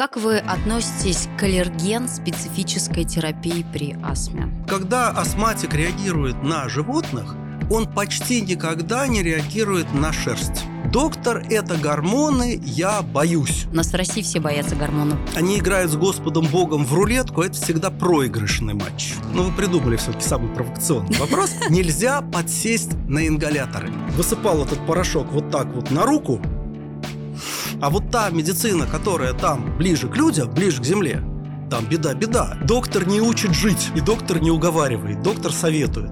Как вы относитесь к аллерген-специфической терапии при астме? Когда астматик реагирует на животных, он почти никогда не реагирует на шерсть. Доктор, это гормоны, я боюсь. У нас в России все боятся гормонов. Они играют с Господом Богом в рулетку, это всегда проигрышный матч. Ну, вы придумали все-таки самый провокационный вопрос. Нельзя подсесть на ингаляторы. Высыпал этот порошок вот так вот на руку, а вот та медицина, которая там ближе к людям, ближе к земле, там беда-беда. Доктор не учит жить, и доктор не уговаривает, доктор советует.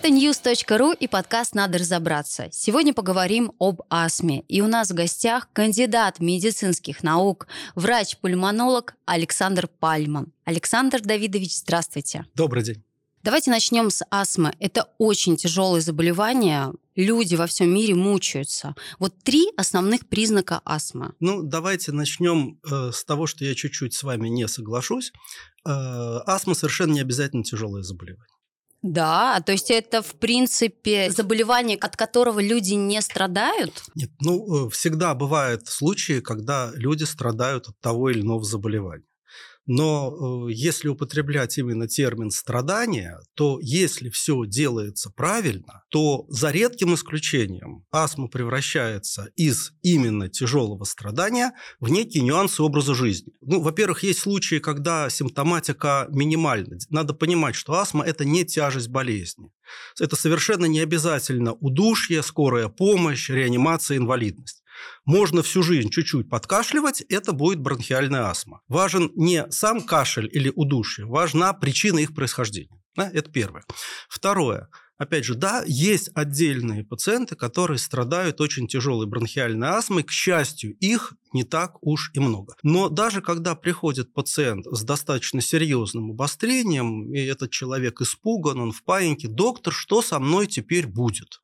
Это news.ru и подкаст «Надо разобраться». Сегодня поговорим об астме. И у нас в гостях кандидат медицинских наук, врач-пульмонолог Александр Пальман. Александр Давидович, здравствуйте. Добрый день. Давайте начнем с астмы. Это очень тяжелое заболевание. Люди во всем мире мучаются. Вот три основных признака астмы. Ну, давайте начнем э, с того, что я чуть-чуть с вами не соглашусь. Э, астма совершенно не обязательно тяжелое заболевание. Да, то есть это, в принципе, заболевание, от которого люди не страдают? Нет, ну, э, всегда бывают случаи, когда люди страдают от того или иного заболевания. Но э, если употреблять именно термин страдания, то если все делается правильно, то за редким исключением астма превращается из именно тяжелого страдания в некие нюансы образа жизни. Ну, во-первых, есть случаи, когда симптоматика минимальна. Надо понимать, что астма – это не тяжесть болезни. Это совершенно не обязательно удушье, скорая помощь, реанимация, инвалидность. Можно всю жизнь чуть-чуть подкашливать, это будет бронхиальная астма. Важен не сам кашель или удушье, важна причина их происхождения. Да, это первое. Второе. Опять же, да, есть отдельные пациенты, которые страдают очень тяжелой бронхиальной астмой. К счастью, их не так уж и много. Но даже когда приходит пациент с достаточно серьезным обострением, и этот человек испуган, он в панике, доктор, что со мной теперь будет?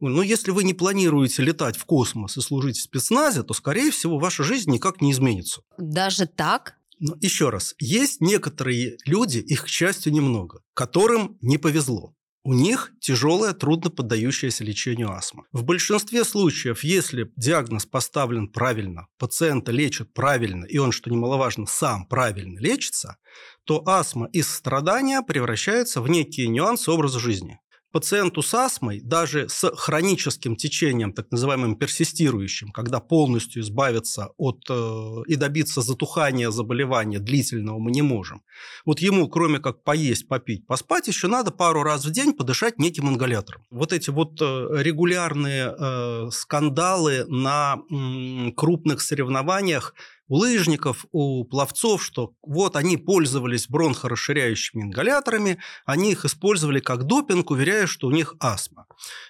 Ну, если вы не планируете летать в космос и служить в спецназе, то, скорее всего, ваша жизнь никак не изменится. Даже так? Но еще раз, есть некоторые люди, их, к счастью, немного, которым не повезло. У них тяжелая, трудно поддающаяся лечению астма. В большинстве случаев, если диагноз поставлен правильно, пациента лечат правильно, и он, что немаловажно, сам правильно лечится, то астма из страдания превращается в некие нюансы образа жизни пациенту с астмой, даже с хроническим течением, так называемым персистирующим, когда полностью избавиться от э, и добиться затухания заболевания длительного мы не можем, вот ему, кроме как поесть, попить, поспать, еще надо пару раз в день подышать неким ингалятором. Вот эти вот э, регулярные э, скандалы на м, крупных соревнованиях у лыжников, у пловцов, что вот они пользовались бронхорасширяющими ингаляторами, они их использовали как допинг, уверяя, что у них астма.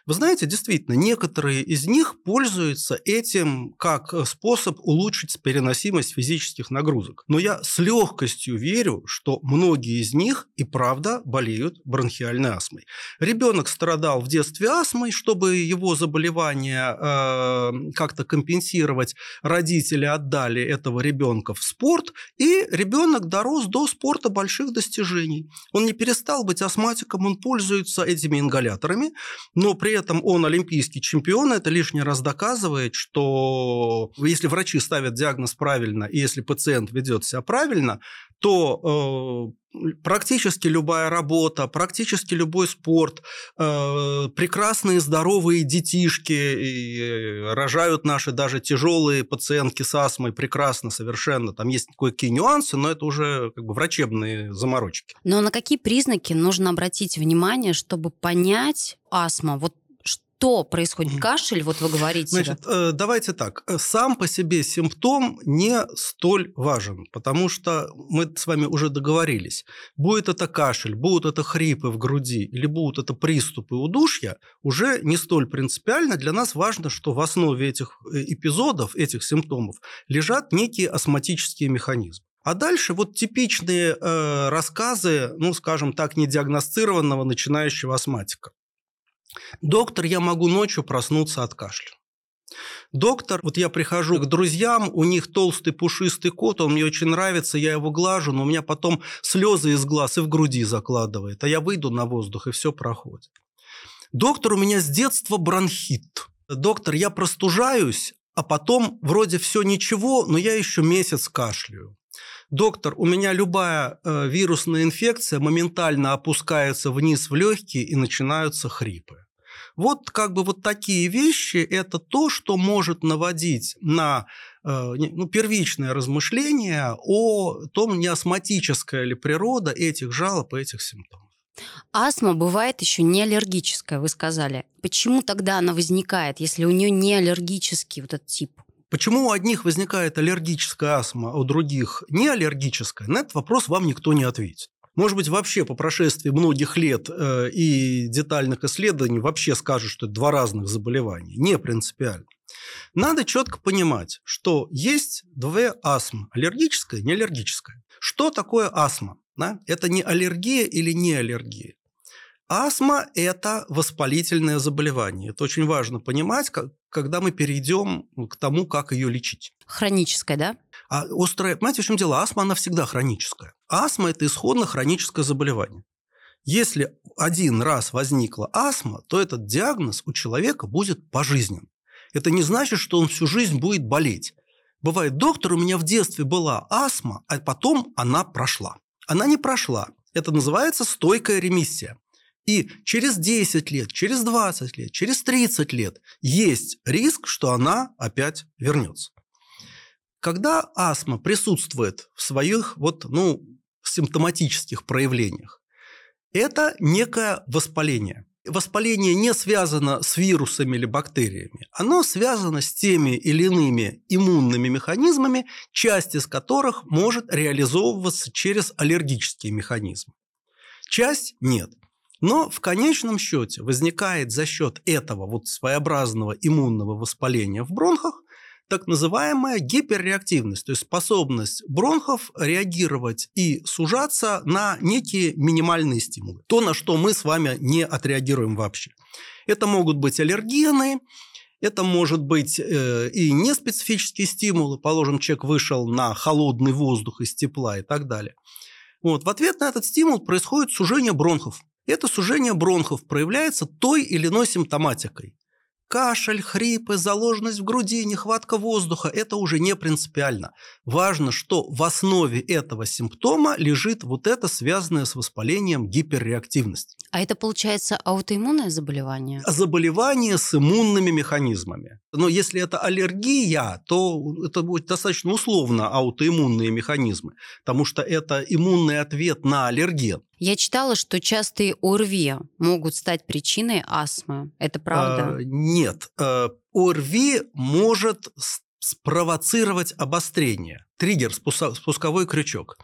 Вы знаете, действительно, некоторые из них пользуются этим как способ улучшить переносимость физических нагрузок. Но я с легкостью верю, что многие из них и правда болеют бронхиальной астмой. Ребенок страдал в детстве астмой, чтобы его заболевание э, как-то компенсировать, родители отдали это этого ребенка в спорт, и ребенок дорос до спорта больших достижений. Он не перестал быть астматиком, он пользуется этими ингаляторами, но при этом он олимпийский чемпион, это лишний раз доказывает, что если врачи ставят диагноз правильно, и если пациент ведет себя правильно, то э, практически любая работа, практически любой спорт, э, прекрасные здоровые детишки, и рожают наши даже тяжелые пациентки с астмой прекрасно совершенно. Там есть кое-какие нюансы, но это уже как бы врачебные заморочки. Но на какие признаки нужно обратить внимание, чтобы понять астма? Вот что происходит? Кашель, вот вы говорите. Значит, да? Э, давайте так. Сам по себе симптом не столь важен, потому что мы с вами уже договорились. Будет это кашель, будут это хрипы в груди или будут это приступы удушья, уже не столь принципиально. Для нас важно, что в основе этих э, эпизодов, этих симптомов лежат некие астматические механизмы. А дальше вот типичные э, рассказы, ну, скажем так, недиагностированного начинающего астматика. Доктор, я могу ночью проснуться от кашля. Доктор, вот я прихожу к друзьям, у них толстый пушистый кот, он мне очень нравится, я его глажу, но у меня потом слезы из глаз и в груди закладывает, а я выйду на воздух, и все проходит. Доктор, у меня с детства бронхит. Доктор, я простужаюсь, а потом вроде все ничего, но я еще месяц кашляю. Доктор, у меня любая э, вирусная инфекция моментально опускается вниз в легкие и начинаются хрипы. Вот как бы вот такие вещи – это то, что может наводить на э, ну, первичное размышление о том, не астматическая ли природа этих жалоб и этих симптомов. Астма бывает еще не аллергическая, вы сказали. Почему тогда она возникает, если у нее не аллергический вот этот тип? Почему у одних возникает аллергическая астма, а у других не аллергическая? На этот вопрос вам никто не ответит. Может быть, вообще по прошествии многих лет э, и детальных исследований вообще скажут, что это два разных заболевания. Не принципиально. Надо четко понимать, что есть две астмы – аллергическая и неаллергическая. Что такое астма? Да? Это не аллергия или не аллергия. Астма – это воспалительное заболевание. Это очень важно понимать, когда мы перейдем к тому, как ее лечить. Хроническая, да? А острая, понимаете, в чем дело? Астма, она всегда хроническая. Астма – это исходно хроническое заболевание. Если один раз возникла астма, то этот диагноз у человека будет пожизнен. Это не значит, что он всю жизнь будет болеть. Бывает, доктор, у меня в детстве была астма, а потом она прошла. Она не прошла. Это называется стойкая ремиссия. И через 10 лет, через 20 лет, через 30 лет есть риск, что она опять вернется. Когда астма присутствует в своих вот, ну, симптоматических проявлениях, это некое воспаление. Воспаление не связано с вирусами или бактериями. Оно связано с теми или иными иммунными механизмами, часть из которых может реализовываться через аллергические механизмы. Часть нет – но в конечном счете возникает за счет этого вот своеобразного иммунного воспаления в бронхах так называемая гиперреактивность, то есть способность бронхов реагировать и сужаться на некие минимальные стимулы. То, на что мы с вами не отреагируем вообще. Это могут быть аллергены, это может быть э, и неспецифические стимулы, положим, человек вышел на холодный воздух из тепла и так далее. Вот. В ответ на этот стимул происходит сужение бронхов. Это сужение бронхов проявляется той или иной симптоматикой. Кашель, хрипы, заложенность в груди, нехватка воздуха – это уже не принципиально. Важно, что в основе этого симптома лежит вот это связанное с воспалением гиперреактивность. А это получается аутоиммунное заболевание? Заболевание с иммунными механизмами. Но если это аллергия, то это будет достаточно условно аутоиммунные механизмы, потому что это иммунный ответ на аллерген. Я читала, что частые ОРВИ могут стать причиной астмы. Это правда? А, нет. А, ОРВИ может спровоцировать обострение. Триггер, спусковой крючок.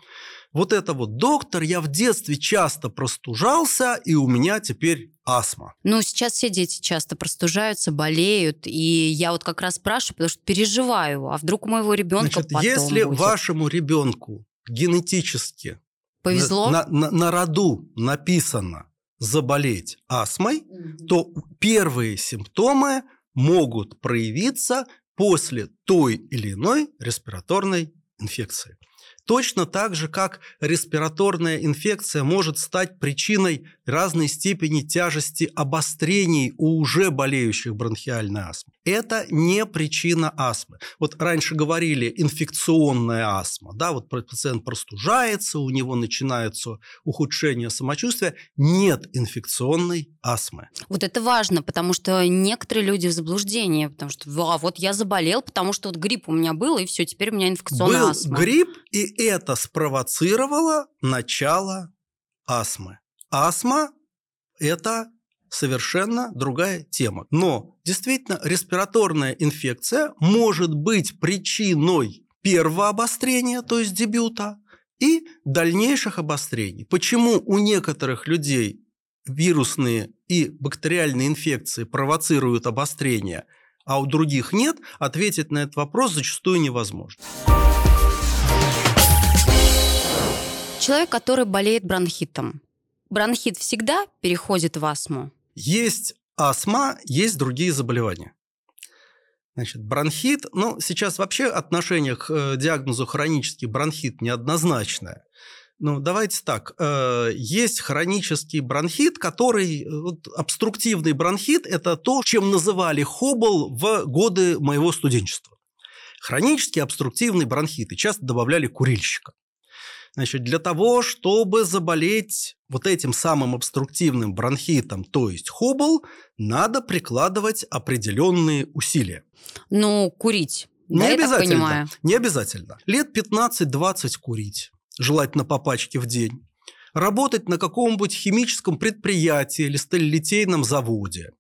Вот это вот доктор, я в детстве часто простужался, и у меня теперь астма. Ну, сейчас все дети часто простужаются, болеют, и я вот как раз спрашиваю, потому что переживаю, а вдруг у моего ребенка Значит, потом если будет? вашему ребенку генетически Повезло? На, на, на роду написано заболеть астмой, mm то первые симптомы могут проявиться после той или иной респираторной инфекции. Точно так же, как респираторная инфекция может стать причиной разной степени тяжести обострений у уже болеющих бронхиальной астмой. Это не причина астмы. Вот раньше говорили инфекционная астма, да, вот пациент простужается, у него начинается ухудшение самочувствия. Нет инфекционной астмы. Вот это важно, потому что некоторые люди в заблуждении, потому что а вот я заболел, потому что вот грипп у меня был, и все, теперь у меня инфекционная был астма. грипп, и это спровоцировало начало астмы. Астма – это совершенно другая тема. Но действительно респираторная инфекция может быть причиной первого обострения, то есть дебюта, и дальнейших обострений. Почему у некоторых людей вирусные и бактериальные инфекции провоцируют обострение, а у других нет, ответить на этот вопрос зачастую невозможно. Человек, который болеет бронхитом, бронхит всегда переходит в астму? Есть астма, есть другие заболевания. Значит, бронхит, ну, сейчас вообще отношение к э, диагнозу хронический бронхит неоднозначное. Ну, давайте так. Э, есть хронический бронхит, который... Вот, обструктивный бронхит – это то, чем называли Хоббл в годы моего студенчества. Хронический обструктивный бронхит. И часто добавляли курильщика. Значит, для того, чтобы заболеть вот этим самым обструктивным бронхитом, то есть Хоббл, надо прикладывать определенные усилия. Ну, курить. Не да, обязательно. Не обязательно. Лет 15-20 курить желательно по пачке в день, работать на каком-нибудь химическом предприятии или сталелитейном заводе,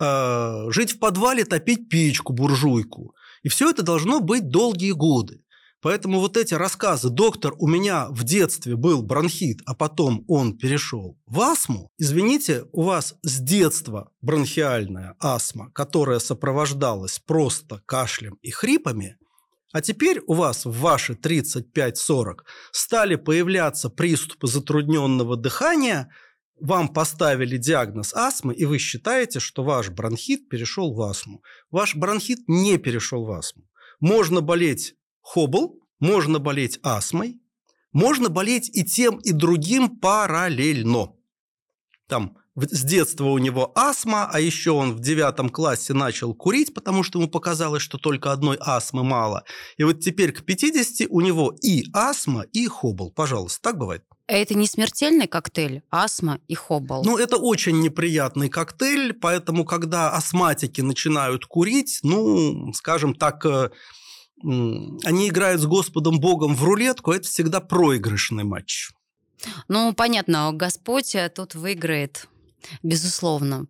э, жить в подвале, топить печку, буржуйку. И все это должно быть долгие годы. Поэтому вот эти рассказы «доктор, у меня в детстве был бронхит, а потом он перешел в астму», извините, у вас с детства бронхиальная астма, которая сопровождалась просто кашлем и хрипами – а теперь у вас в ваши 35-40 стали появляться приступы затрудненного дыхания, вам поставили диагноз астмы, и вы считаете, что ваш бронхит перешел в астму. Ваш бронхит не перешел в астму. Можно болеть хоббл, можно болеть астмой, можно болеть и тем, и другим параллельно. Там с детства у него астма, а еще он в девятом классе начал курить, потому что ему показалось, что только одной астмы мало. И вот теперь к 50 у него и астма, и хоббл. Пожалуйста, так бывает? А это не смертельный коктейль, астма и хоббл? Ну, это очень неприятный коктейль, поэтому, когда астматики начинают курить, ну, скажем так, э, они играют с Господом Богом в рулетку, это всегда проигрышный матч. Ну, понятно, Господь э, тут выиграет безусловно.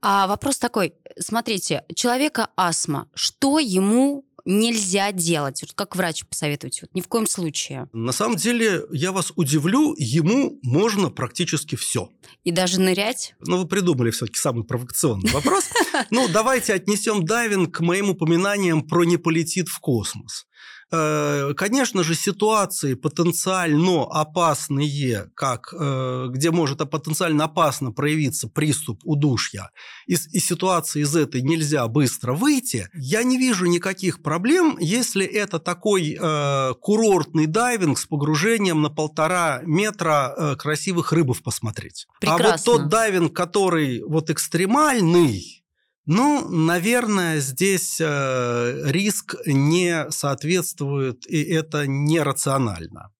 А вопрос такой, смотрите, человека астма, что ему нельзя делать? Вот как врач посоветуете? Вот ни в коем случае. На самом деле, я вас удивлю, ему можно практически все. И даже нырять? Ну, вы придумали все-таки самый провокационный вопрос. Ну, давайте отнесем дайвинг к моим упоминаниям про не полетит в космос. Э, конечно же, ситуации потенциально опасные, как, э, где может потенциально опасно проявиться приступ удушья, из, из ситуации из этой нельзя быстро выйти, я не вижу никаких проблем, если это такой э, курортный дайвинг с погружением на полтора метра э, красивых рыбов посмотреть. Прекрасно. А вот тот дайвинг, который вот экстремальный, ну, наверное, здесь э, риск не соответствует, и это нерационально.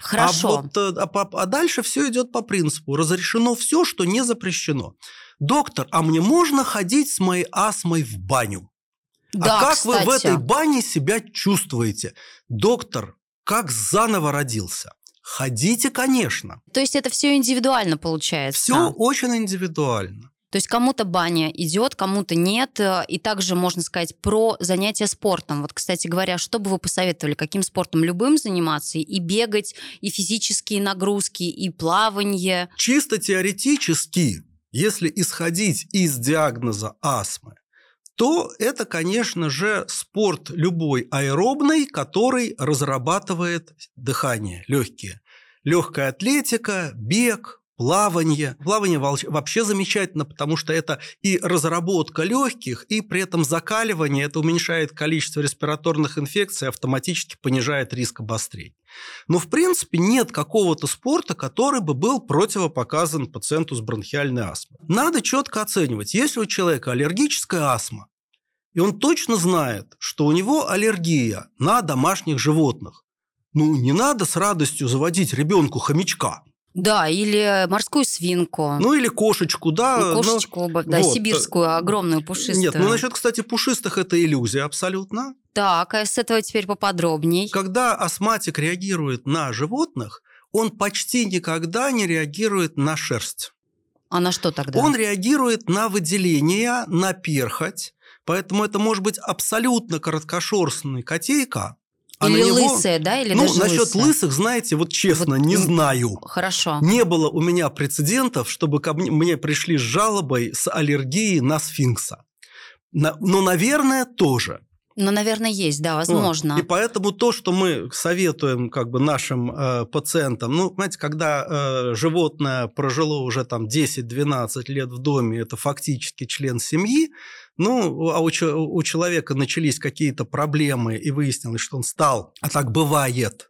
Хорошо. А, вот, э, а, а дальше все идет по принципу. Разрешено все, что не запрещено. Доктор, а мне можно ходить с моей астмой в баню? Да, а как кстати. вы в этой бане себя чувствуете? Доктор, как заново родился? Ходите, конечно. То есть это все индивидуально получается? Все очень индивидуально. То есть кому-то баня идет, кому-то нет. И также можно сказать про занятия спортом. Вот, кстати говоря, что бы вы посоветовали? Каким спортом? Любым заниматься? И бегать, и физические нагрузки, и плавание? Чисто теоретически, если исходить из диагноза астмы, то это, конечно же, спорт любой аэробный, который разрабатывает дыхание, легкие. Легкая атлетика, бег, плавание. Плавание вообще замечательно, потому что это и разработка легких, и при этом закаливание. Это уменьшает количество респираторных инфекций, автоматически понижает риск обострений. Но, в принципе, нет какого-то спорта, который бы был противопоказан пациенту с бронхиальной астмой. Надо четко оценивать, если у человека аллергическая астма, и он точно знает, что у него аллергия на домашних животных, ну, не надо с радостью заводить ребенку хомячка – да, или морскую свинку. Ну, или кошечку, да. И кошечку, но... да, вот. сибирскую, огромную, пушистую. Нет, ну, насчет, кстати, пушистых это иллюзия абсолютно. Так, а с этого теперь поподробней. Когда астматик реагирует на животных, он почти никогда не реагирует на шерсть. А на что тогда? Он реагирует на выделение, на перхоть, Поэтому это может быть абсолютно короткошерстный котейка, а или него... лысые, да? Или ну, даже насчет лысые? лысых, знаете, вот честно, вот, не знаю. Хорошо. Не было у меня прецедентов, чтобы ко мне, мне пришли с жалобой с аллергией на сфинкса. На, но, наверное, тоже. Ну, наверное, есть, да, возможно. Вот. И поэтому то, что мы советуем как бы нашим э, пациентам, ну, знаете, когда э, животное прожило уже там 10-12 лет в доме, это фактически член семьи, ну, а у, у человека начались какие-то проблемы, и выяснилось, что он стал, а так бывает,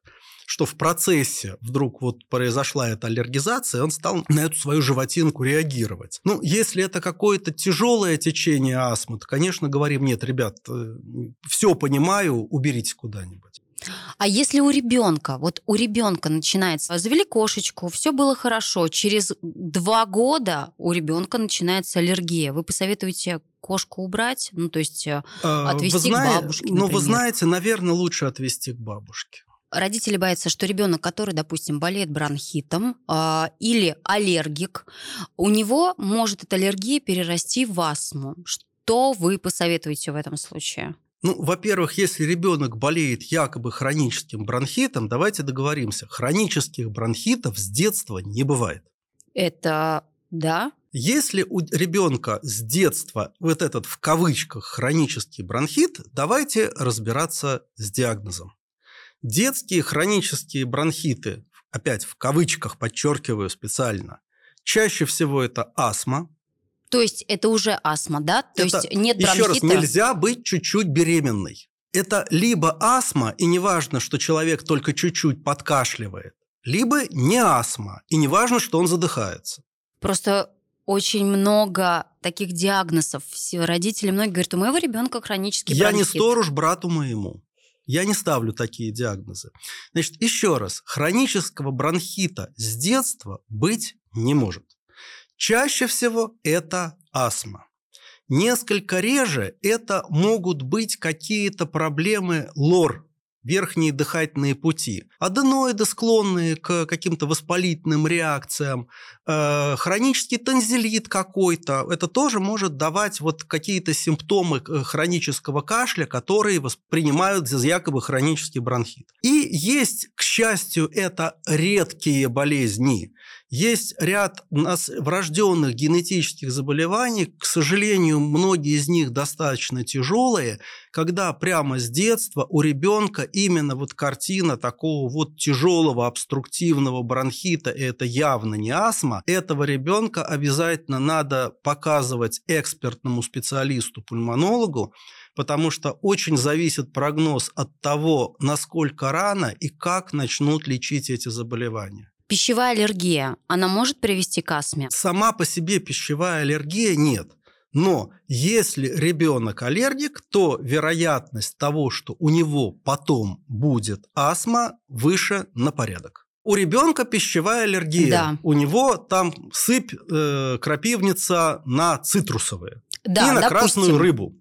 что в процессе вдруг вот произошла эта аллергизация, он стал на эту свою животинку реагировать. Ну, если это какое-то тяжелое течение астмы, то, конечно, говорим, нет, ребят, э, все понимаю, уберите куда-нибудь. А если у ребенка, вот у ребенка начинается, завели кошечку, все было хорошо, через два года у ребенка начинается аллергия, вы посоветуете кошку убрать, ну то есть э, а, отвезти вы к бабушке. Ну, вы знаете, наверное, лучше отвезти к бабушке родители боятся, что ребенок, который, допустим, болеет бронхитом э, или аллергик, у него может эта аллергия перерасти в астму. Что вы посоветуете в этом случае? Ну, во-первых, если ребенок болеет якобы хроническим бронхитом, давайте договоримся, хронических бронхитов с детства не бывает. Это да? Если у ребенка с детства вот этот в кавычках хронический бронхит, давайте разбираться с диагнозом. Детские хронические бронхиты, опять в кавычках подчеркиваю специально, чаще всего это астма. То есть это уже астма, да? То это, есть нет бронхита? Еще раз, нельзя быть чуть-чуть беременной. Это либо астма, и неважно, что человек только чуть-чуть подкашливает, либо не астма, и неважно, что он задыхается. Просто очень много таких диагнозов. Все родители многие говорят, у моего ребенка хронический бронхит. Я не сторож брату моему. Я не ставлю такие диагнозы. Значит, еще раз, хронического бронхита с детства быть не может. Чаще всего это астма. Несколько реже это могут быть какие-то проблемы лор, верхние дыхательные пути. Аденоиды, склонные к каким-то воспалительным реакциям, э, хронический танзелит какой-то, это тоже может давать вот какие-то симптомы э, хронического кашля, которые воспринимают за якобы хронический бронхит. И есть, к счастью, это редкие болезни, есть ряд нас врожденных генетических заболеваний, к сожалению, многие из них достаточно тяжелые, когда прямо с детства у ребенка именно вот картина такого вот тяжелого обструктивного бронхита, и это явно не астма, этого ребенка обязательно надо показывать экспертному специалисту-пульмонологу, потому что очень зависит прогноз от того, насколько рано и как начнут лечить эти заболевания. Пищевая аллергия, она может привести к астме? Сама по себе пищевая аллергия нет. Но если ребенок аллергик, то вероятность того, что у него потом будет астма, выше на порядок. У ребенка пищевая аллергия. Да. У него там сыпь э, крапивница на цитрусовые да, и на допустим. красную рыбу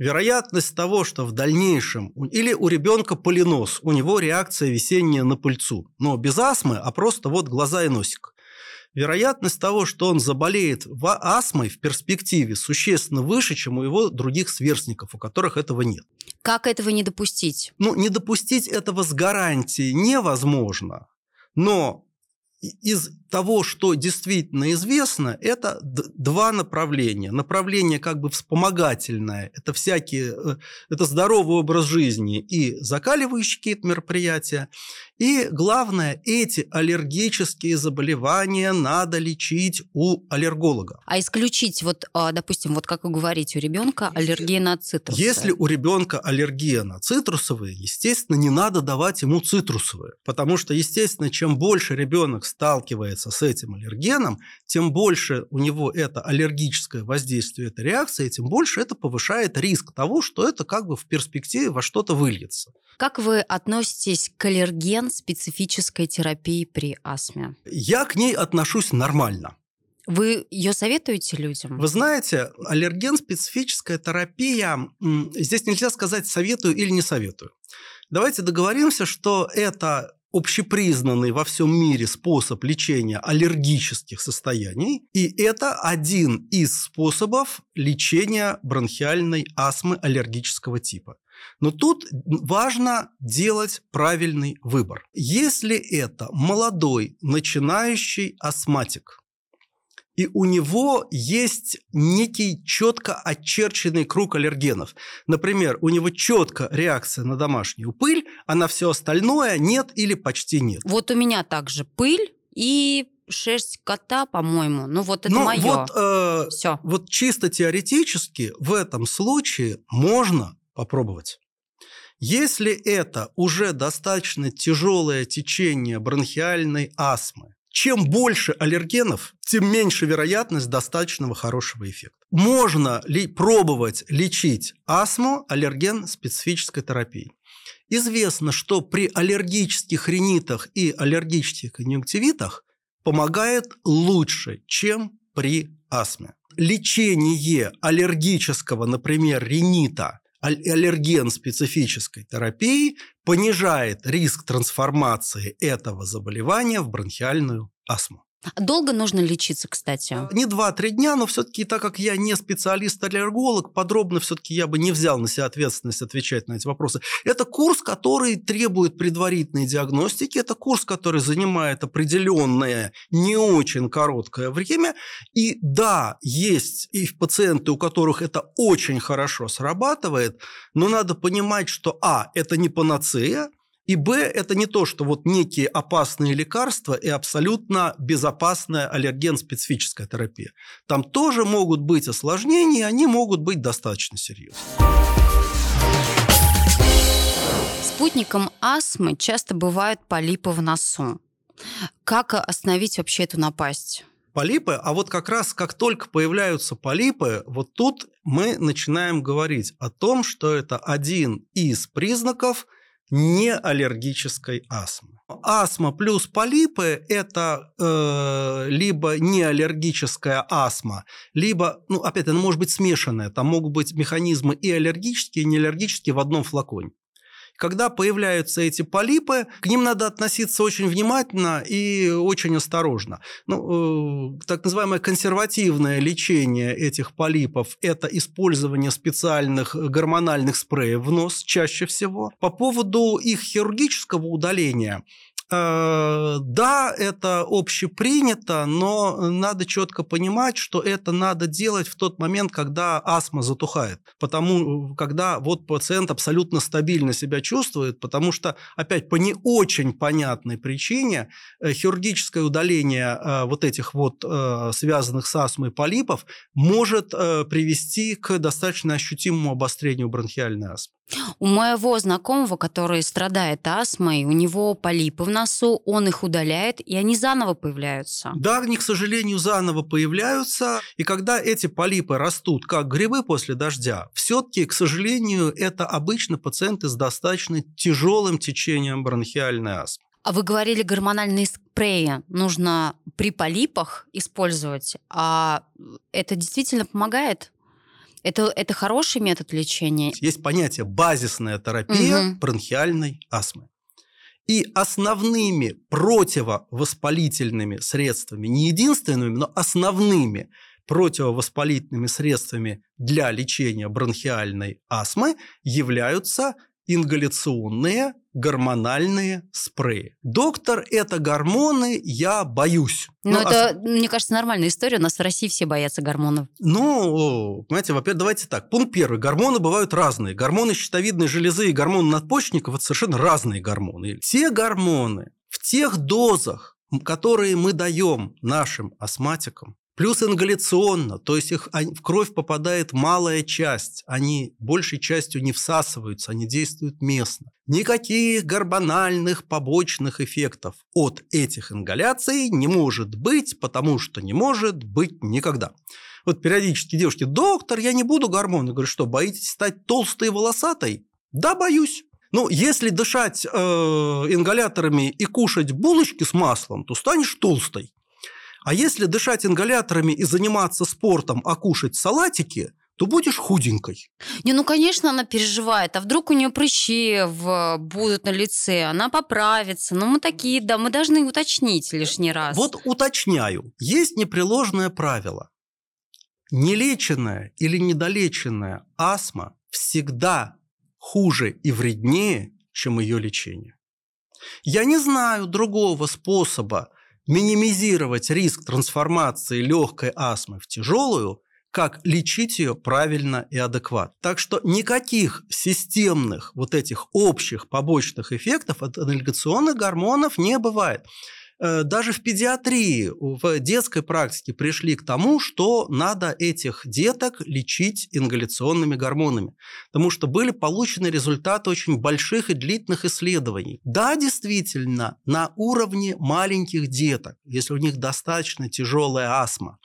вероятность того, что в дальнейшем или у ребенка полинос, у него реакция весенняя на пыльцу, но без астмы, а просто вот глаза и носик. Вероятность того, что он заболеет астмой в перспективе существенно выше, чем у его других сверстников, у которых этого нет. Как этого не допустить? Ну, не допустить этого с гарантией невозможно. Но из того, что действительно известно, это два направления. Направление как бы вспомогательное, это всякие, э, это здоровый образ жизни и закаливающие какие-то мероприятия. И главное, эти аллергические заболевания надо лечить у аллерголога. А исключить, вот, а, допустим, вот как вы говорите, у ребенка аллергия на цитрусовые. Если у ребенка аллергия на цитрусовые, естественно, не надо давать ему цитрусовые. Потому что, естественно, чем больше ребенок сталкивается с этим аллергеном, тем больше у него это аллергическое воздействие, эта реакция, тем больше это повышает риск того, что это как бы в перспективе во что-то выльется. Как вы относитесь к аллерген-специфической терапии при астме? Я к ней отношусь нормально. Вы ее советуете людям? Вы знаете, аллерген-специфическая терапия, здесь нельзя сказать советую или не советую. Давайте договоримся, что это общепризнанный во всем мире способ лечения аллергических состояний, и это один из способов лечения бронхиальной астмы аллергического типа. Но тут важно делать правильный выбор. Если это молодой начинающий астматик, и у него есть некий четко очерченный круг аллергенов. Например, у него четко реакция на домашнюю пыль, а на все остальное нет или почти нет. Вот у меня также пыль и шерсть кота, по-моему. Ну вот это ну, мое. Вот, э, Все. вот чисто теоретически в этом случае можно попробовать. Если это уже достаточно тяжелое течение бронхиальной астмы, чем больше аллергенов, тем меньше вероятность достаточного хорошего эффекта. Можно ли пробовать лечить астму аллерген специфической терапией? Известно, что при аллергических ринитах и аллергических конъюнктивитах помогает лучше, чем при астме. Лечение аллергического, например, ринита аллерген специфической терапии понижает риск трансформации этого заболевания в бронхиальную астму. Долго нужно лечиться, кстати? Не 2-3 дня, но все-таки, так как я не специалист-аллерголог, подробно все-таки я бы не взял на себя ответственность отвечать на эти вопросы. Это курс, который требует предварительной диагностики, это курс, который занимает определенное, не очень короткое время. И да, есть и пациенты, у которых это очень хорошо срабатывает, но надо понимать, что а, это не панацея, и Б – это не то, что вот некие опасные лекарства и абсолютно безопасная аллерген-специфическая терапия. Там тоже могут быть осложнения, они могут быть достаточно серьезными. Спутником астмы часто бывают полипы в носу. Как остановить вообще эту напасть? полипы, а вот как раз как только появляются полипы, вот тут мы начинаем говорить о том, что это один из признаков – неаллергической астмы. Астма плюс полипы – это э, либо неаллергическая астма, либо, ну, опять, она может быть смешанная. Там могут быть механизмы и аллергические, и неаллергические в одном флаконе. Когда появляются эти полипы, к ним надо относиться очень внимательно и очень осторожно. Ну, э, так называемое консервативное лечение этих полипов – это использование специальных гормональных спреев в нос чаще всего. По поводу их хирургического удаления – да, это общепринято, но надо четко понимать, что это надо делать в тот момент, когда астма затухает. Потому, когда вот пациент абсолютно стабильно себя чувствует, потому что, опять, по не очень понятной причине э, хирургическое удаление э, вот этих вот связанных с астмой полипов может привести к достаточно ощутимому обострению бронхиальной астмы. У моего знакомого, который страдает астмой, у него полипы в носу, он их удаляет, и они заново появляются. Да, они, к сожалению, заново появляются. И когда эти полипы растут, как грибы после дождя, все-таки, к сожалению, это обычно пациенты с достаточно тяжелым течением бронхиальной астмы. А вы говорили, гормональные спреи нужно при полипах использовать. А это действительно помогает? Это, это хороший метод лечения? Есть понятие базисная терапия угу. бронхиальной астмы. И основными противовоспалительными средствами, не единственными, но основными противовоспалительными средствами для лечения бронхиальной астмы являются ингаляционные гормональные спреи. Доктор, это гормоны, я боюсь. Ну, ну это, а... мне кажется, нормальная история. У нас в России все боятся гормонов. Ну, понимаете, во-первых, давайте так. Пункт первый. Гормоны бывают разные. Гормоны щитовидной железы и гормоны надпочечников – это совершенно разные гормоны. Те гормоны в тех дозах, которые мы даем нашим астматикам, Плюс ингаляционно, то есть их в кровь попадает малая часть, они большей частью не всасываются, они действуют местно. Никаких гормональных побочных эффектов от этих ингаляций не может быть, потому что не может быть никогда. Вот периодически девушки, доктор, я не буду гормоны. Говорю, что, боитесь стать толстой и волосатой? Да, боюсь. Ну, если дышать э, ингаляторами и кушать булочки с маслом, то станешь толстой. А если дышать ингаляторами и заниматься спортом, а кушать салатики, то будешь худенькой. Не, ну, конечно, она переживает. А вдруг у нее прыщи в, будут на лице, она поправится. Ну, мы такие, да, мы должны уточнить лишний раз. Вот уточняю. Есть непреложное правило. Нелеченная или недолеченная астма всегда хуже и вреднее, чем ее лечение. Я не знаю другого способа минимизировать риск трансформации легкой астмы в тяжелую, как лечить ее правильно и адекватно. Так что никаких системных вот этих общих побочных эффектов от ингаляционных гормонов не бывает. Э, даже в педиатрии, в детской практике пришли к тому, что надо этих деток лечить ингаляционными гормонами, потому что были получены результаты очень больших и длительных исследований. Да, действительно, на уровне маленьких деток, если у них достаточно тяжелая астма,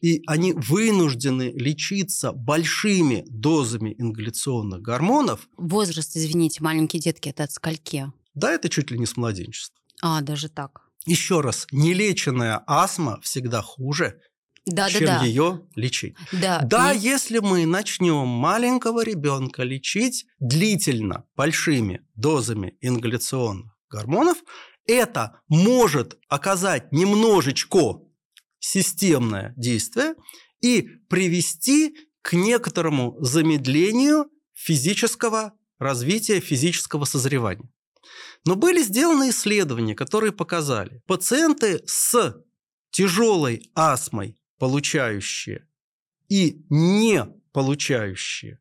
и они вынуждены лечиться большими дозами ингаляционных гормонов. Возраст, извините, маленькие детки, это от скольки? Да, это чуть ли не с младенчества. А, даже так. Еще раз, нелеченная астма всегда хуже, да, чем да, да. ее лечить. Да, да и... если мы начнем маленького ребенка лечить длительно большими дозами ингаляционных гормонов, это может оказать немножечко системное действие и привести к некоторому замедлению физического развития, физического созревания. Но были сделаны исследования, которые показали, пациенты с тяжелой астмой, получающие и не получающие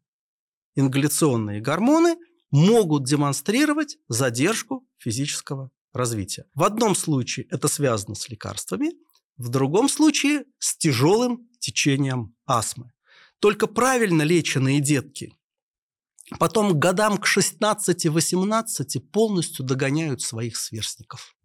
ингаляционные гормоны, могут демонстрировать задержку физического развития. В одном случае это связано с лекарствами, в другом случае с тяжелым течением астмы. Только правильно леченные детки потом к годам к 16-18 полностью догоняют своих сверстников.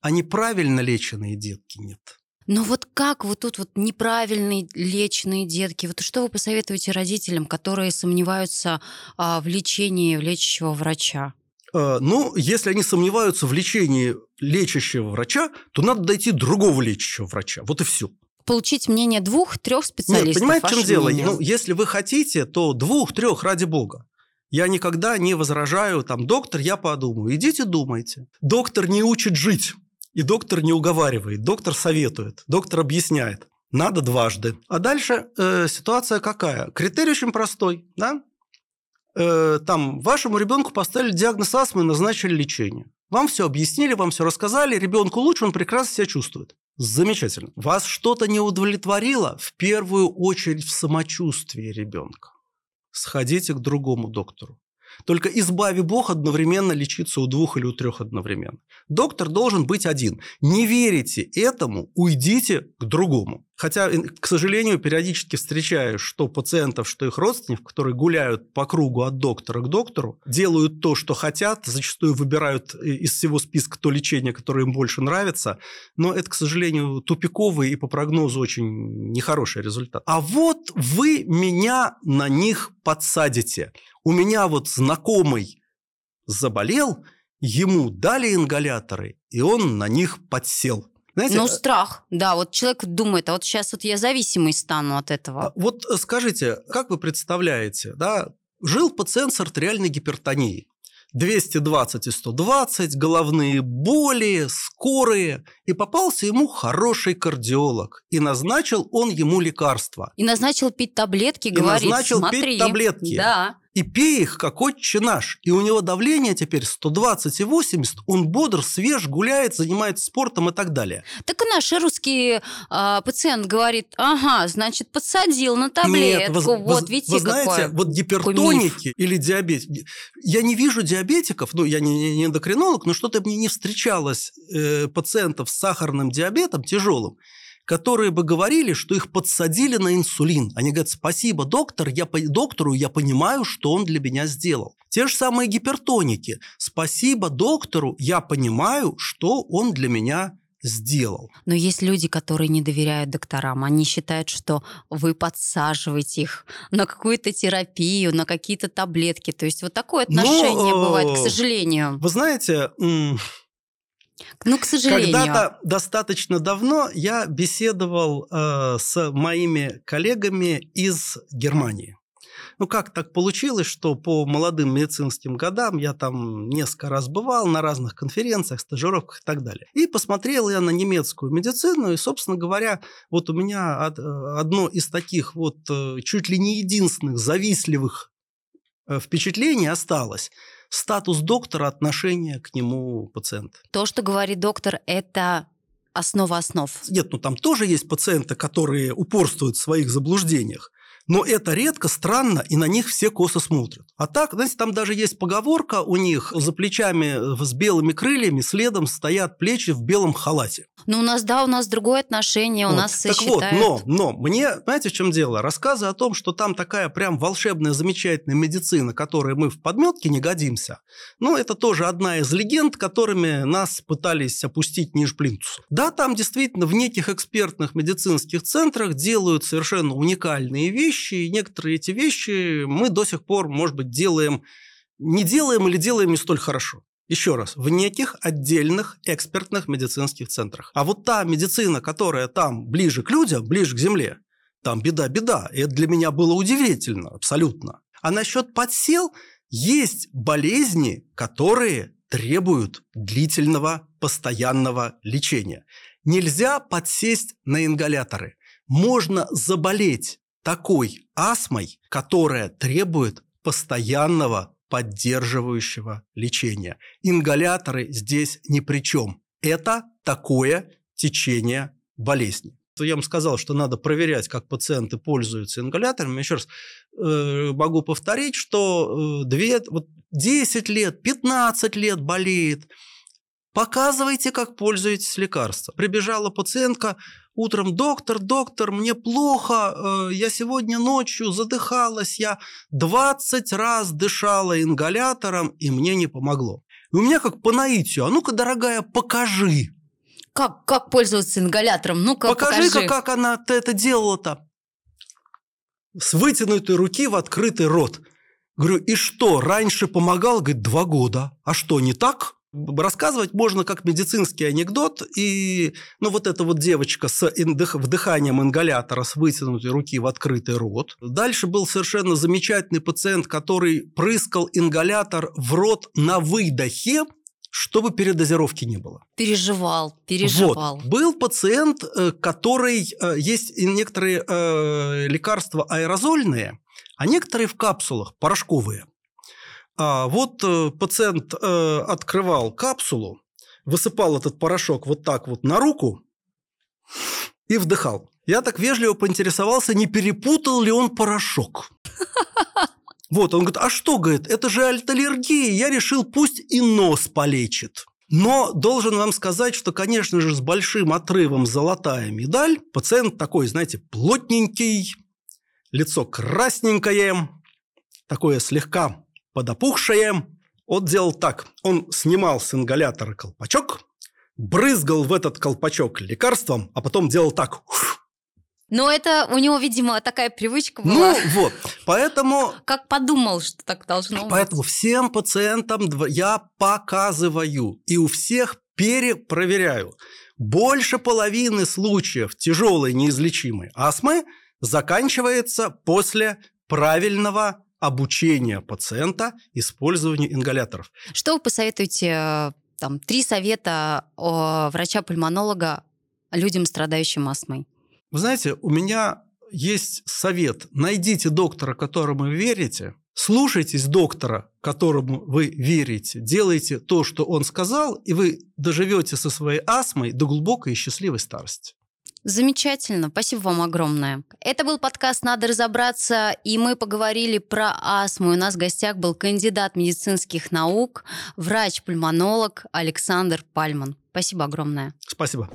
А неправильно леченные детки нет. Но вот как вот тут вот неправильные леченные детки? Вот что вы посоветуете родителям, которые сомневаются а, в лечении лечащего врача? А, ну, если они сомневаются в лечении лечащего врача, то надо дойти другого лечащего врача. Вот и все получить мнение двух-трех специалистов. Нет, понимаете, в чем дело? Ну, если вы хотите, то двух-трех ради бога. Я никогда не возражаю, там, доктор, я подумаю. Идите думайте. Доктор не учит жить. И доктор не уговаривает, доктор советует, доктор объясняет. Надо дважды. А дальше э, ситуация какая? Критерий очень простой. Да? Э, там вашему ребенку поставили диагноз астмы назначили лечение. Вам все объяснили, вам все рассказали, ребенку лучше, он прекрасно себя чувствует. Замечательно. Вас что-то не удовлетворило? В первую очередь в самочувствии ребенка. Сходите к другому доктору. Только избави Бог одновременно лечиться у двух или у трех одновременно. Доктор должен быть один. Не верите этому, уйдите к другому. Хотя, к сожалению, периодически встречаю, что пациентов, что их родственников, которые гуляют по кругу от доктора к доктору, делают то, что хотят, зачастую выбирают из всего списка то лечение, которое им больше нравится, но это, к сожалению, тупиковый и по прогнозу очень нехороший результат. А вот вы меня на них подсадите. У меня вот знакомый заболел, ему дали ингаляторы, и он на них подсел. Знаете, ну, страх, да. Вот человек думает, а вот сейчас вот я зависимый стану от этого. А вот скажите, как вы представляете, да, жил пациент с артериальной гипертонией. 220 и 120, головные боли, скорые. И попался ему хороший кардиолог. И назначил он ему лекарства. И назначил пить таблетки, и говорит, назначил смотри. пить таблетки. Да и пей их, как отче наш. И у него давление теперь 120 и 80, он бодр, свеж, гуляет, занимается спортом и так далее. Так и наш русский э, пациент говорит, ага, значит, подсадил на таблетку, Нет, вы, вот, видите, вы знаете, какой, вот гипертоники или диабетики, я не вижу диабетиков, ну, я не, не эндокринолог, но что-то мне не встречалось э, пациентов с сахарным диабетом тяжелым, которые бы говорили, что их подсадили на инсулин. Они говорят, спасибо, доктор, я, доктору, я понимаю, что он для меня сделал. Те же самые гипертоники. Спасибо доктору, я понимаю, что он для меня сделал. Но есть люди, которые не доверяют докторам. Они считают, что вы подсаживаете их на какую-то терапию, на какие-то таблетки. То есть вот такое отношение Но, бывает, к сожалению. Вы знаете, ну, к сожалению. Когда-то достаточно давно я беседовал э, с моими коллегами из Германии. Ну, как так получилось, что по молодым медицинским годам я там несколько раз бывал на разных конференциях, стажировках и так далее. И посмотрел я на немецкую медицину, и, собственно говоря, вот у меня э, одно из таких вот э, чуть ли не единственных завистливых э, впечатлений осталось – статус доктора, отношение к нему пациента. То, что говорит доктор, это основа основ. Нет, ну там тоже есть пациенты, которые упорствуют в своих заблуждениях. Но это редко, странно, и на них все косо смотрят. А так, знаете, там даже есть поговорка у них за плечами с белыми крыльями следом стоят плечи в белом халате. Ну, у нас, да, у нас другое отношение, у Вот. нас Так считают... вот, но, но мне, знаете, в чем дело? Рассказы о том, что там такая прям волшебная, замечательная медицина, которой мы в подметке не годимся, ну, это тоже одна из легенд, которыми нас пытались опустить ниже плинтуса. Да, там действительно в неких экспертных медицинских центрах делают совершенно уникальные вещи, и некоторые эти вещи мы до сих пор, может быть, делаем, не делаем или делаем не столь хорошо. Еще раз, в неких отдельных экспертных медицинских центрах. А вот та медицина, которая там ближе к людям, ближе к земле, там беда-беда. И это для меня было удивительно, абсолютно. А насчет подсел, есть болезни, которые требуют длительного, постоянного лечения. Нельзя подсесть на ингаляторы. Можно заболеть такой астмой, которая требует постоянного поддерживающего лечения. Ингаляторы здесь ни при чем. Это такое течение болезни. Я вам сказал, что надо проверять, как пациенты пользуются ингаляторами. Еще раз э, могу повторить, что э, две, вот 10 лет, 15 лет болеет. Показывайте, как пользуетесь лекарством. Прибежала пациентка утром, доктор, доктор, мне плохо, э, я сегодня ночью задыхалась, я 20 раз дышала ингалятором, и мне не помогло. И у меня как по наитию, а ну-ка, дорогая, покажи. Как, как пользоваться ингалятором? Ну-ка, Покажи-ка, покажи. как она это делала-то. С вытянутой руки в открытый рот. Говорю, и что, раньше помогал? Говорит, два года. А что, не так? Рассказывать можно как медицинский анекдот. И ну, вот эта вот девочка с индых- вдыханием ингалятора с вытянутой руки в открытый рот. Дальше был совершенно замечательный пациент, который прыскал ингалятор в рот на выдохе, чтобы передозировки не было. Переживал, переживал. Вот. Был пациент, э, который... э, Есть некоторые э, лекарства аэрозольные, а некоторые в капсулах, порошковые. А вот э, пациент э, открывал капсулу, высыпал этот порошок вот так вот на руку и вдыхал. Я так вежливо поинтересовался, не перепутал ли он порошок. Вот, он говорит, а что, говорит, это же альталлергия, я решил, пусть и нос полечит. Но должен вам сказать, что, конечно же, с большим отрывом золотая медаль. Пациент такой, знаете, плотненький, лицо красненькое, такое слегка подопухшее. Он делал так. Он снимал с ингалятора колпачок, брызгал в этот колпачок лекарством, а потом делал так. Но это у него, видимо, такая привычка Ну была. вот, поэтому Как подумал, что так должно быть. Поэтому всем пациентам я показываю и у всех перепроверяю. Больше половины случаев тяжелой неизлечимой астмы заканчивается после правильного обучения пациента использованию ингаляторов. Что вы посоветуете, э, там, три совета врача-пульмонолога людям, страдающим астмой? Вы знаете, у меня есть совет. Найдите доктора, которому вы верите, слушайтесь доктора, которому вы верите, делайте то, что он сказал, и вы доживете со своей астмой до глубокой и счастливой старости. Замечательно, спасибо вам огромное. Это был подкаст «Надо разобраться», и мы поговорили про астму. У нас в гостях был кандидат медицинских наук, врач-пульмонолог Александр Пальман. Спасибо огромное. Спасибо.